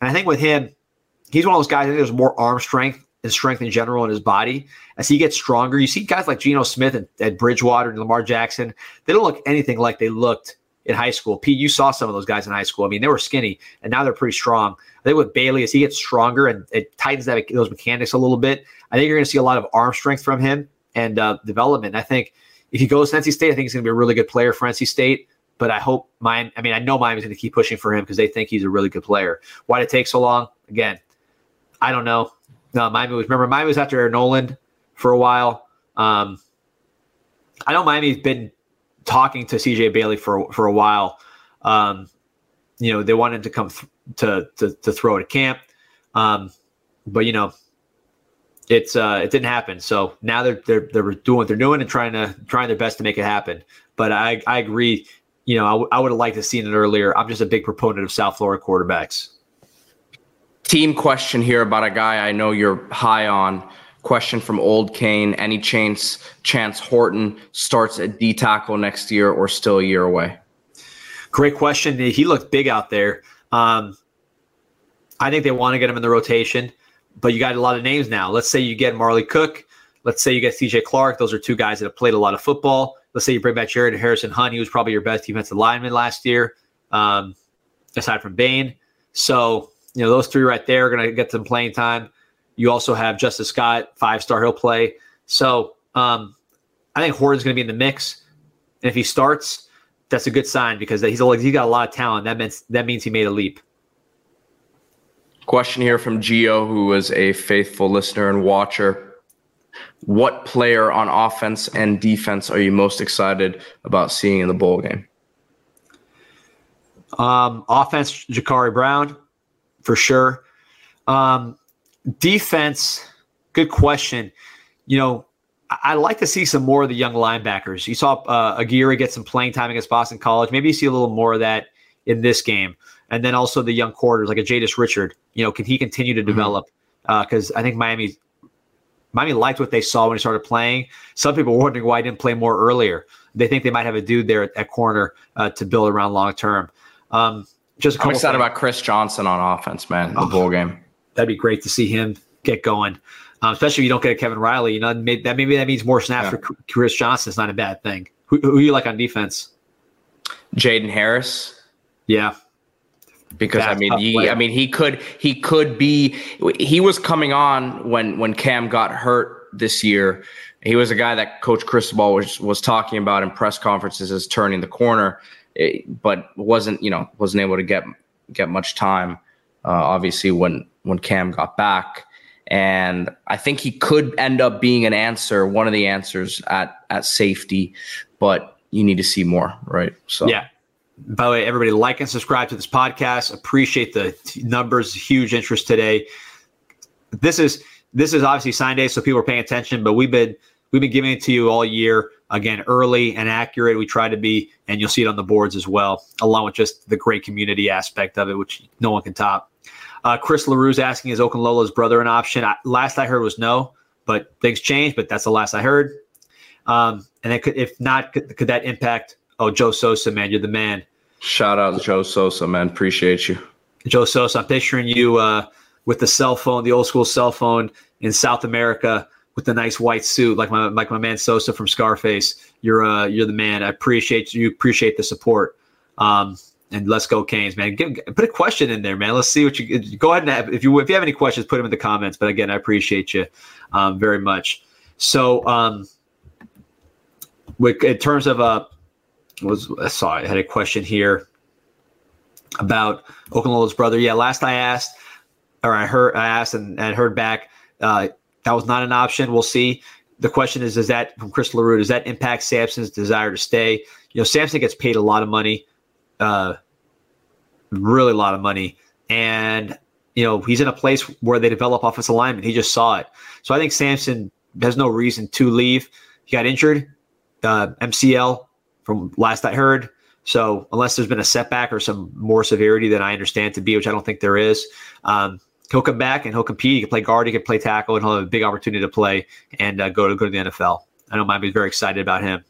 And I think with him, he's one of those guys. I think there's more arm strength and strength in general in his body as he gets stronger. You see guys like Geno Smith and, and Bridgewater and Lamar Jackson. They don't look anything like they looked in high school. Pete, you saw some of those guys in high school. I mean, they were skinny, and now they're pretty strong. I think with Bailey, as he gets stronger and it tightens that, those mechanics a little bit, I think you're going to see a lot of arm strength from him and uh, development. I think if he goes to NC State, I think he's going to be a really good player for NC State. But I hope Miami, I mean, I know Miami's going to keep pushing for him because they think he's a really good player. Why did it take so long? Again, I don't know. No, Miami was, remember, Miami was after Aaron Noland for a while. Um, I know Miami's been talking to CJ Bailey for, for a while. Um, you know, they wanted him to come th- to, to, to throw at a camp. Um, but, you know, it's uh, it didn't happen. So now they're they're they're doing what they're doing and trying to trying their best to make it happen. But I I agree. You know, I, w- I would have liked to seen it earlier. I'm just a big proponent of South Florida quarterbacks. Team question here about a guy I know you're high on. Question from Old Kane. Any chance chance Horton starts at D tackle next year or still a year away? Great question. He looked big out there. Um, I think they want to get him in the rotation, but you got a lot of names now. Let's say you get Marley Cook. Let's say you get CJ Clark. Those are two guys that have played a lot of football. Let's say you bring back Jared Harrison Hunt. He was probably your best defensive lineman last year, um, aside from Bain. So, you know, those three right there are going to get some playing time. You also have Justin Scott, five star, he'll play. So um, I think Horton's going to be in the mix. And if he starts, that's a good sign because he's a, he's got a lot of talent. That means that means he made a leap. Question here from Gio, who was a faithful listener and watcher. What player on offense and defense are you most excited about seeing in the bowl game? Um, offense, Jacurri Brown, for sure. Um, defense, good question. You know, I'd like to see some more of the young linebackers. You saw uh, Aguirre get some playing time against Boston College. Maybe you see a little more of that in this game. And then also the young quarters like a Jadais Richard. You know, can he continue to mm-hmm. develop? Because mm-hmm. uh, I think Miami, Miami liked what they saw when he started playing. Some people were wondering why he didn't play more earlier. They think they might have a dude there at, at corner uh, to build around long term. Um, just I'm excited things. about Chris Johnson on offense, man. The oh, bowl game. That'd be great to see him get going um, especially if you don't get Kevin Riley. You know, that maybe that means more snaps yeah. for Chris Johnson. It's not a bad thing. Who, who you like on defense? Jaden Harris. Yeah, because That's I mean he. I mean he could he could be he was coming on when when Cam got hurt this year. He was a guy that Coach Cristobal was was talking about in press conferences as turning the corner, eh, but wasn't you know wasn't able to get get much time. Uh, obviously, when when Cam got back, and I think he could end up being an answer, one of the answers at at safety, but you need to see more, right? So yeah. By the way, everybody like and subscribe to this podcast. Appreciate the numbers, huge interest today. This is this is obviously sign day, so people are paying attention, but we've been we've been giving it to you all year. Again, early and accurate. We try to be, and you'll see it on the boards as well, along with just the great community aspect of it, which no one can top. Uh, Chris LaRue's asking, is Okunlola's brother an option? I, last I heard was no, but things change, but that's the last I heard. Um, and could, if not, could, could, that impact? Oh, Joe Sosa, man, you're the man. Shout out to Joe Sosa, man. Appreciate you. Joe Sosa, I'm picturing you uh, with the cell phone, the old school cell phone in South America with the nice white suit, like my like my man Sosa from Scarface. You're uh, you're the man. I appreciate you. Appreciate the support. Um, and let's go Canes, man. Give, put a question in there, man. Let's see what you go ahead and have, if you if you have any questions, put them in the comments. But again, I appreciate you um, very much. So, um, with, in terms of uh, was sorry, I had a question here about Okunlola's brother. Yeah, last I asked, or I heard, I asked and, and heard back. Uh, that was not an option. We'll see. The question is, does that from Chris LaRue, does that impact Samson's desire to stay? You know, Samson gets paid a lot of money uh, really a lot of money. And, you know, he's in a place where they develop offensive alignment. He just saw it. So I think Samson has no reason to leave. He got injured, uh, MCL from last I heard. So unless there's been a setback or some more severity than I understand to be, which I don't think there is, um, he'll come back and he'll compete. He can play guard, he can play tackle, and he'll have a big opportunity to play and uh, go to go to the NFL. I know Miami's very excited about him.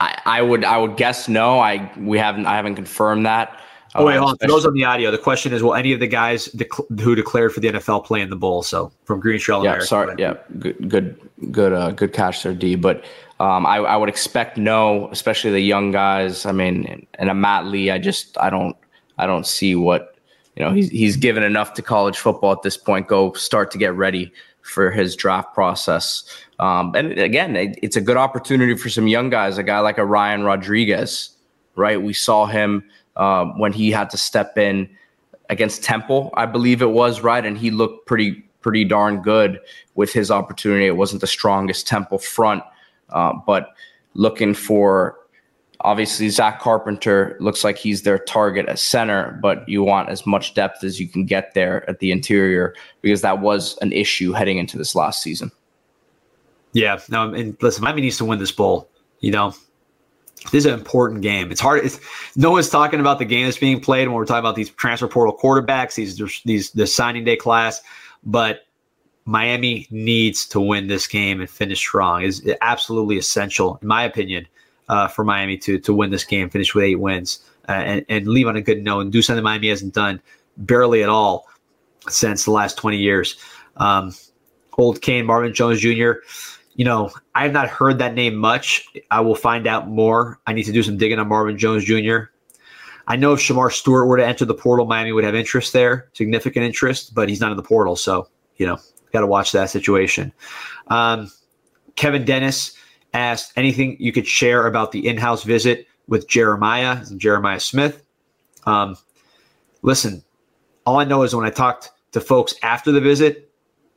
I, I would I would guess no. I we haven't I haven't confirmed that. Oh wait, hold on. For those on the audio, the question is: Will any of the guys dec- who declared for the NFL play in the bowl? So from Green Shell, yeah, America. sorry, yeah, good, good, good, uh, good catch there, D. But um, I, I would expect no, especially the young guys. I mean, and a Matt Lee, I just I don't I don't see what you know. He's he's given enough to college football at this point. Go start to get ready for his draft process. Um, and again, it, it's a good opportunity for some young guys. A guy like a Ryan Rodriguez, right? We saw him uh, when he had to step in against Temple, I believe it was, right? And he looked pretty pretty darn good with his opportunity. It wasn't the strongest Temple front, uh, but looking for obviously Zach Carpenter looks like he's their target at center, but you want as much depth as you can get there at the interior because that was an issue heading into this last season. Yeah, no, and listen, Miami needs to win this bowl. You know, this is an important game. It's hard. It's, no one's talking about the game that's being played when we're talking about these transfer portal quarterbacks, these these the signing day class. But Miami needs to win this game and finish strong. Is absolutely essential, in my opinion, uh, for Miami to to win this game, finish with eight wins, uh, and, and leave on a good note and do something Miami hasn't done barely at all since the last twenty years. Um, old Kane, Marvin Jones Jr you know, I have not heard that name much. I will find out more. I need to do some digging on Marvin Jones Jr. I know if Shemar Stewart were to enter the portal, Miami would have interest there, significant interest, but he's not in the portal. So, you know, got to watch that situation. Um, Kevin Dennis asked anything you could share about the in house visit with Jeremiah, Jeremiah Smith. Um, listen, all I know is when I talked to folks after the visit,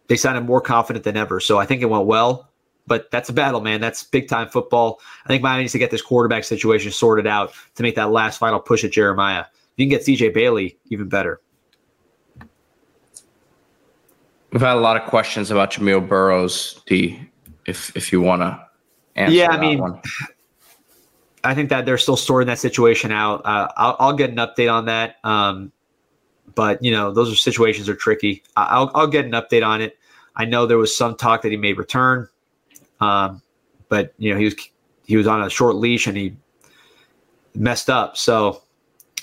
they sounded more confident than ever. So I think it went well but that's a battle, man. That's big time football. I think Miami needs to get this quarterback situation sorted out to make that last final push at Jeremiah. If you can get CJ Bailey, even better. We've had a lot of questions about Jamil Burroughs. D. If if you want to answer. Yeah, I mean, one. I think that they're still sorting that situation out. Uh, I'll, I'll, get an update on that. Um, but you know, those are situations are tricky. I'll I'll get an update on it. I know there was some talk that he may return. Um, but you know, he was he was on a short leash and he messed up. So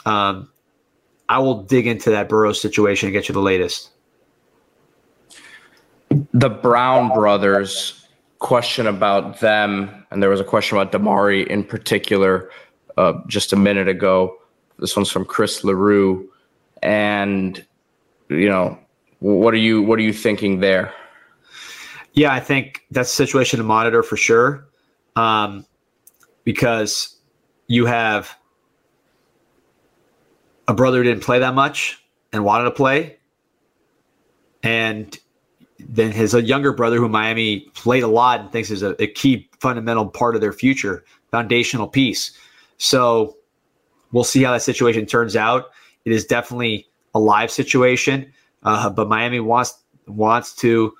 um, I will dig into that Burroughs situation and get you the latest. The Brown brothers question about them, and there was a question about Damari in particular uh, just a minute ago. This one's from Chris Larue, and you know, what are you what are you thinking there? Yeah, I think that's a situation to monitor for sure. Um, because you have a brother who didn't play that much and wanted to play. And then his younger brother who Miami played a lot and thinks is a, a key fundamental part of their future, foundational piece. So we'll see how that situation turns out. It is definitely a live situation, uh, but Miami wants wants to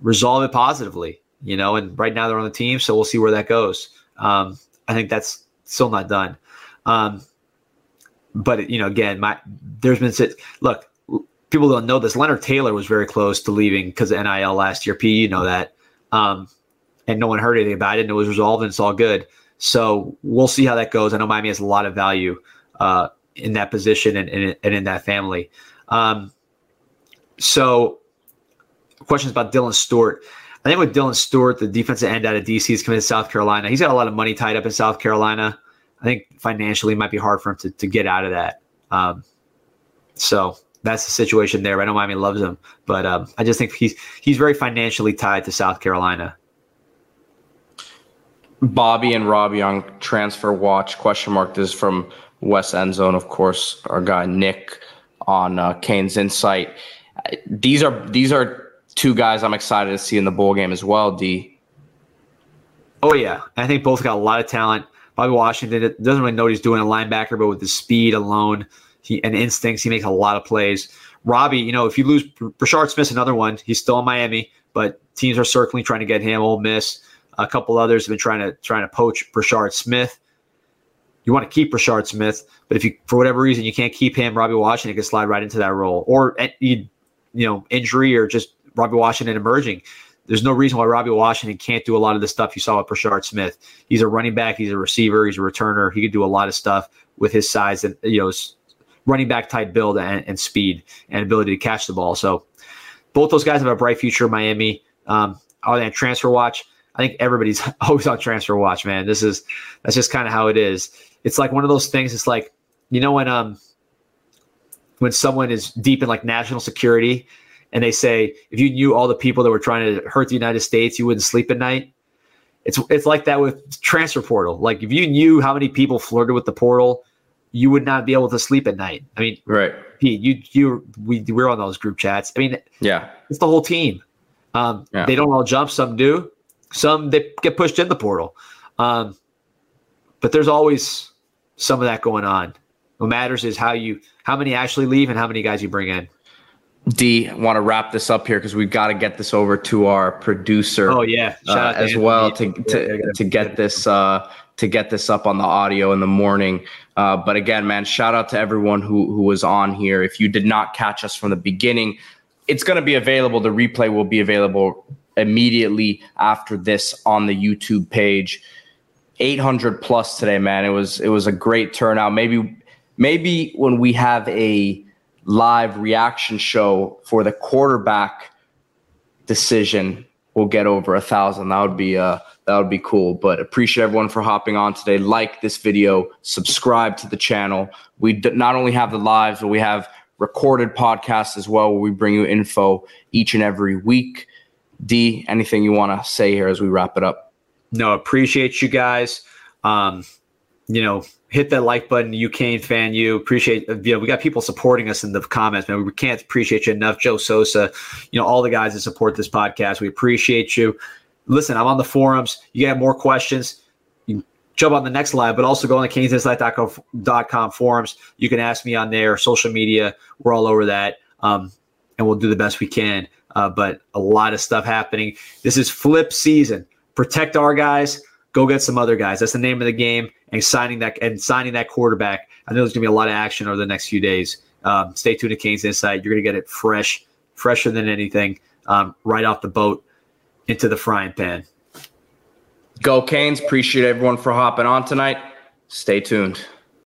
resolve it positively, you know, and right now they're on the team, so we'll see where that goes. Um, I think that's still not done. Um, but you know, again, my there's been look, people don't know this. Leonard Taylor was very close to leaving because of NIL last year. P, you know that, um, and no one heard anything about it, and it was resolved, and it's all good. So we'll see how that goes. I know Miami has a lot of value uh, in that position and, and, and in that family. Um, so questions about Dylan Stewart. I think with Dylan Stewart, the defensive end out of DC is coming to South Carolina. He's got a lot of money tied up in South Carolina. I think financially it might be hard for him to, to get out of that. Um, so that's the situation there. I know Miami loves him, but um, I just think he's he's very financially tied to South Carolina. Bobby and Robbie on transfer watch question mark. This is from West End Zone, of course. Our guy Nick on uh, Canes Insight. These are these are two guys I'm excited to see in the bowl game as well. D. Oh yeah, I think both got a lot of talent. Bobby Washington doesn't really know what he's doing a linebacker, but with his speed alone he, and instincts, he makes a lot of plays. Robbie, you know, if you lose Brashard Smith's another one. He's still in Miami, but teams are circling trying to get him. Ole Miss, a couple others have been trying to trying to poach Brashard Smith. You want to keep Brashard Smith, but if you for whatever reason you can't keep him, Robbie Washington can slide right into that role, or you, you know, injury or just Robbie Washington emerging. There's no reason why Robbie Washington can't do a lot of the stuff you saw with Brashard Smith. He's a running back, he's a receiver, he's a returner. He could do a lot of stuff with his size and you know running back type build and, and speed and ability to catch the ball. So both those guys have a bright future in Miami. Um, are they on transfer watch? I think everybody's always on transfer watch, man. This is that's just kind of how it is. It's like one of those things. It's like you know when um when someone is deep in like national security and they say if you knew all the people that were trying to hurt the United States, you wouldn't sleep at night. It's it's like that with transfer portal. Like if you knew how many people flirted with the portal, you would not be able to sleep at night. I mean, right? Pete, you you we we're on those group chats. I mean, yeah, it's the whole team. Um, yeah. They don't all jump. Some do. Some they get pushed in the portal. Um, but there's always some of that going on. What matters is how you how many actually leave and how many guys you bring in. D, want to wrap this up here because we've got to get this over to our producer. Oh yeah, uh, as well to to, to get this uh, to get this up on the audio in the morning. Uh, but again, man, shout out to everyone who who was on here. If you did not catch us from the beginning, it's going to be available. The replay will be available immediately after this on the YouTube page. 800 plus today, man. It was it was a great turnout. Maybe maybe when we have a live reaction show for the quarterback decision, we'll get over a thousand. That would be uh that would be cool. But appreciate everyone for hopping on today. Like this video, subscribe to the channel. We d- not only have the lives, but we have recorded podcasts as well, where we bring you info each and every week. D, anything you want to say here as we wrap it up? No, appreciate you guys. Um, you know, hit that like button, you Kane fan. You appreciate, you know, we got people supporting us in the comments, man. We can't appreciate you enough. Joe Sosa, you know, all the guys that support this podcast. We appreciate you. Listen, I'm on the forums. You got more questions, jump on the next live, but also go on the CanesInsight.com forums. You can ask me on there, social media. We're all over that. Um, and we'll do the best we can. Uh, but a lot of stuff happening. This is flip season. Protect our guys. Go get some other guys. That's the name of the game. And signing that and signing that quarterback. I know there's gonna be a lot of action over the next few days. Um, stay tuned to Canes Insight. You're gonna get it fresh, fresher than anything, um, right off the boat into the frying pan. Go Canes. Appreciate everyone for hopping on tonight. Stay tuned.